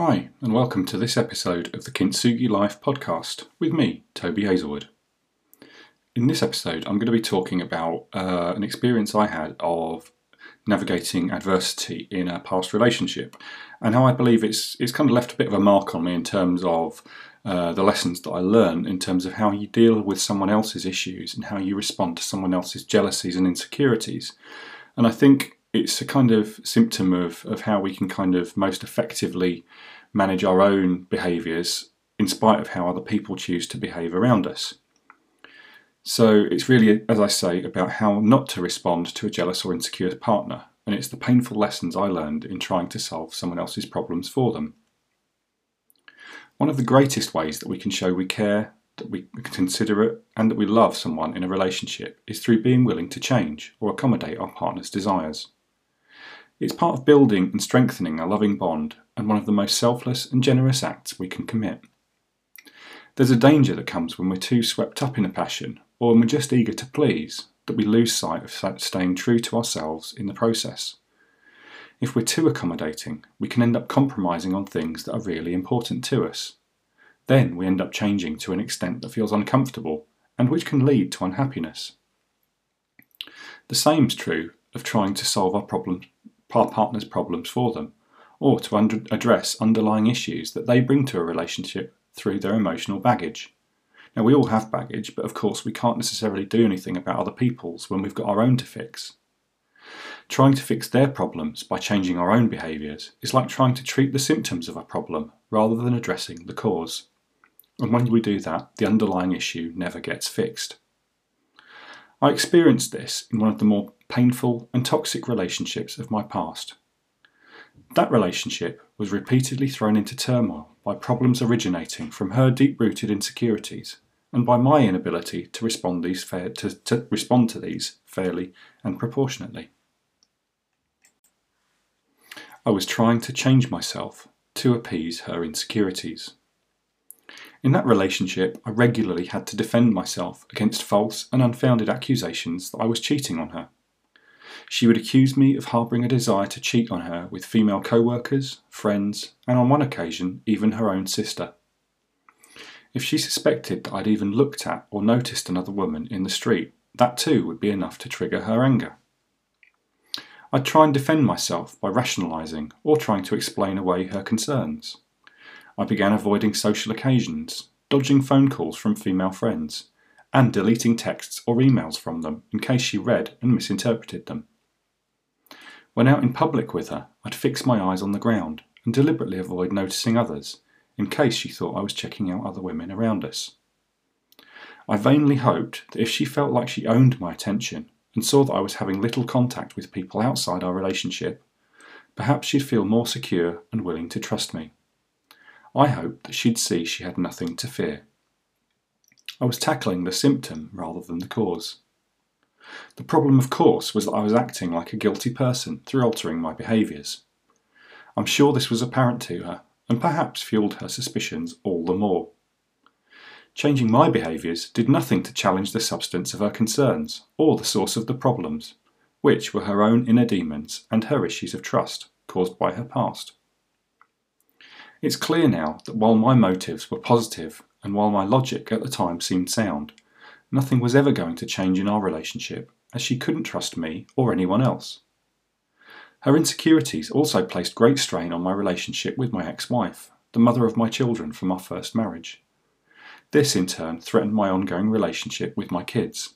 Hi, and welcome to this episode of the Kintsugi Life podcast with me, Toby Hazelwood. In this episode, I'm going to be talking about uh, an experience I had of navigating adversity in a past relationship and how I believe it's, it's kind of left a bit of a mark on me in terms of uh, the lessons that I learn in terms of how you deal with someone else's issues and how you respond to someone else's jealousies and insecurities. And I think it's a kind of symptom of, of how we can kind of most effectively manage our own behaviours in spite of how other people choose to behave around us. So it's really, as I say, about how not to respond to a jealous or insecure partner, and it's the painful lessons I learned in trying to solve someone else's problems for them. One of the greatest ways that we can show we care, that we are considerate, and that we love someone in a relationship is through being willing to change or accommodate our partner's desires. It's part of building and strengthening a loving bond and one of the most selfless and generous acts we can commit. There's a danger that comes when we're too swept up in a passion or when we're just eager to please that we lose sight of staying true to ourselves in the process. If we're too accommodating, we can end up compromising on things that are really important to us. Then we end up changing to an extent that feels uncomfortable and which can lead to unhappiness. The same is true of trying to solve our problems our partner's problems for them, or to under- address underlying issues that they bring to a relationship through their emotional baggage. Now, we all have baggage, but of course, we can't necessarily do anything about other people's when we've got our own to fix. Trying to fix their problems by changing our own behaviours is like trying to treat the symptoms of a problem rather than addressing the cause. And when we do that, the underlying issue never gets fixed. I experienced this in one of the more painful, and toxic relationships of my past. That relationship was repeatedly thrown into turmoil by problems originating from her deep rooted insecurities and by my inability to respond, to, to respond to these fairly and proportionately. I was trying to change myself to appease her insecurities. In that relationship, I regularly had to defend myself against false and unfounded accusations that I was cheating on her. She would accuse me of harbouring a desire to cheat on her with female co workers, friends, and on one occasion, even her own sister. If she suspected that I'd even looked at or noticed another woman in the street, that too would be enough to trigger her anger. I'd try and defend myself by rationalising or trying to explain away her concerns. I began avoiding social occasions, dodging phone calls from female friends, and deleting texts or emails from them in case she read and misinterpreted them. When out in public with her, I'd fix my eyes on the ground and deliberately avoid noticing others, in case she thought I was checking out other women around us. I vainly hoped that if she felt like she owned my attention and saw that I was having little contact with people outside our relationship, perhaps she'd feel more secure and willing to trust me. I hoped that she'd see she had nothing to fear. I was tackling the symptom rather than the cause. The problem, of course, was that I was acting like a guilty person through altering my behaviours. I'm sure this was apparent to her, and perhaps fueled her suspicions all the more. Changing my behaviours did nothing to challenge the substance of her concerns or the source of the problems, which were her own inner demons and her issues of trust caused by her past. It's clear now that while my motives were positive and while my logic at the time seemed sound, Nothing was ever going to change in our relationship, as she couldn't trust me or anyone else. Her insecurities also placed great strain on my relationship with my ex wife, the mother of my children from our first marriage. This, in turn, threatened my ongoing relationship with my kids.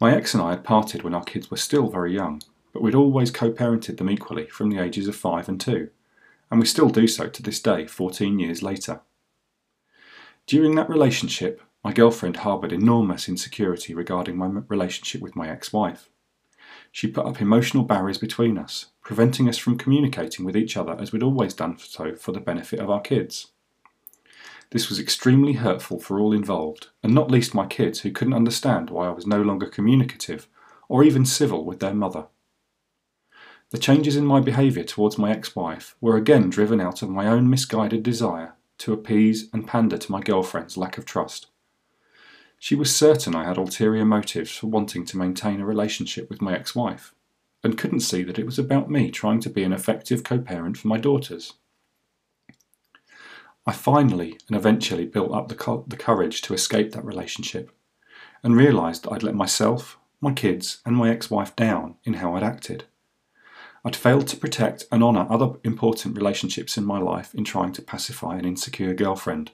My ex and I had parted when our kids were still very young, but we'd always co parented them equally from the ages of five and two, and we still do so to this day, 14 years later. During that relationship, my girlfriend harboured enormous insecurity regarding my relationship with my ex wife. She put up emotional barriers between us, preventing us from communicating with each other as we'd always done so for the benefit of our kids. This was extremely hurtful for all involved, and not least my kids who couldn't understand why I was no longer communicative or even civil with their mother. The changes in my behaviour towards my ex wife were again driven out of my own misguided desire to appease and pander to my girlfriend's lack of trust. She was certain I had ulterior motives for wanting to maintain a relationship with my ex wife, and couldn't see that it was about me trying to be an effective co parent for my daughters. I finally and eventually built up the, co- the courage to escape that relationship and realised I'd let myself, my kids, and my ex wife down in how I'd acted. I'd failed to protect and honour other important relationships in my life in trying to pacify an insecure girlfriend,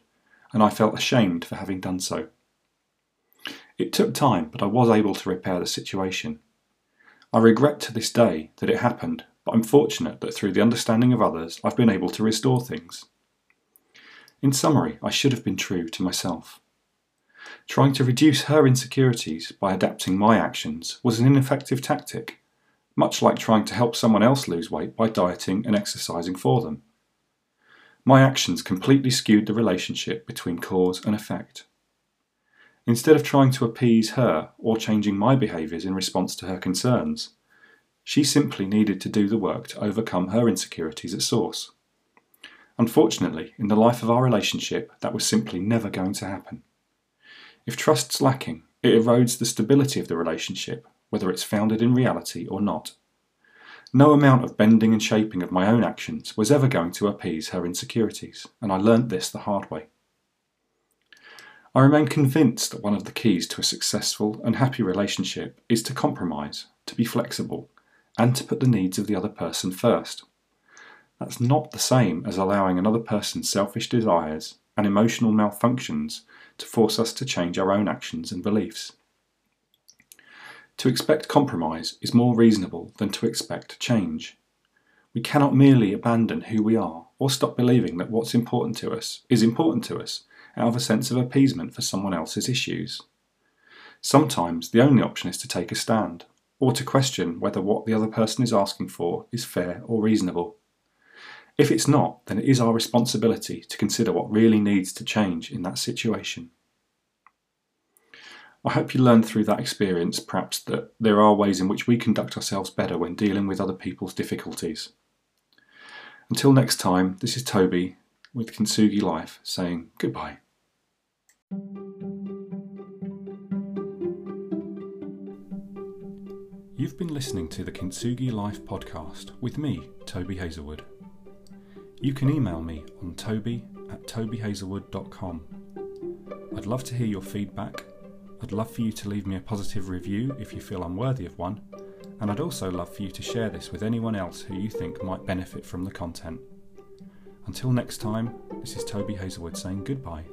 and I felt ashamed for having done so. It took time, but I was able to repair the situation. I regret to this day that it happened, but I'm fortunate that through the understanding of others, I've been able to restore things. In summary, I should have been true to myself. Trying to reduce her insecurities by adapting my actions was an ineffective tactic, much like trying to help someone else lose weight by dieting and exercising for them. My actions completely skewed the relationship between cause and effect. Instead of trying to appease her or changing my behaviours in response to her concerns, she simply needed to do the work to overcome her insecurities at source. Unfortunately, in the life of our relationship, that was simply never going to happen. If trust's lacking, it erodes the stability of the relationship, whether it's founded in reality or not. No amount of bending and shaping of my own actions was ever going to appease her insecurities, and I learnt this the hard way. I remain convinced that one of the keys to a successful and happy relationship is to compromise, to be flexible, and to put the needs of the other person first. That's not the same as allowing another person's selfish desires and emotional malfunctions to force us to change our own actions and beliefs. To expect compromise is more reasonable than to expect change. We cannot merely abandon who we are or stop believing that what's important to us is important to us out of a sense of appeasement for someone else's issues. Sometimes the only option is to take a stand, or to question whether what the other person is asking for is fair or reasonable. If it's not, then it is our responsibility to consider what really needs to change in that situation. I hope you learned through that experience perhaps that there are ways in which we conduct ourselves better when dealing with other people's difficulties. Until next time, this is Toby with Kintsugi Life saying goodbye. You've been listening to the Kintsugi Life podcast with me, Toby Hazelwood. You can email me on toby at tobyhazelwood.com. I'd love to hear your feedback. I'd love for you to leave me a positive review if you feel I'm worthy of one, and I'd also love for you to share this with anyone else who you think might benefit from the content. Until next time, this is Toby Hazelwood saying goodbye.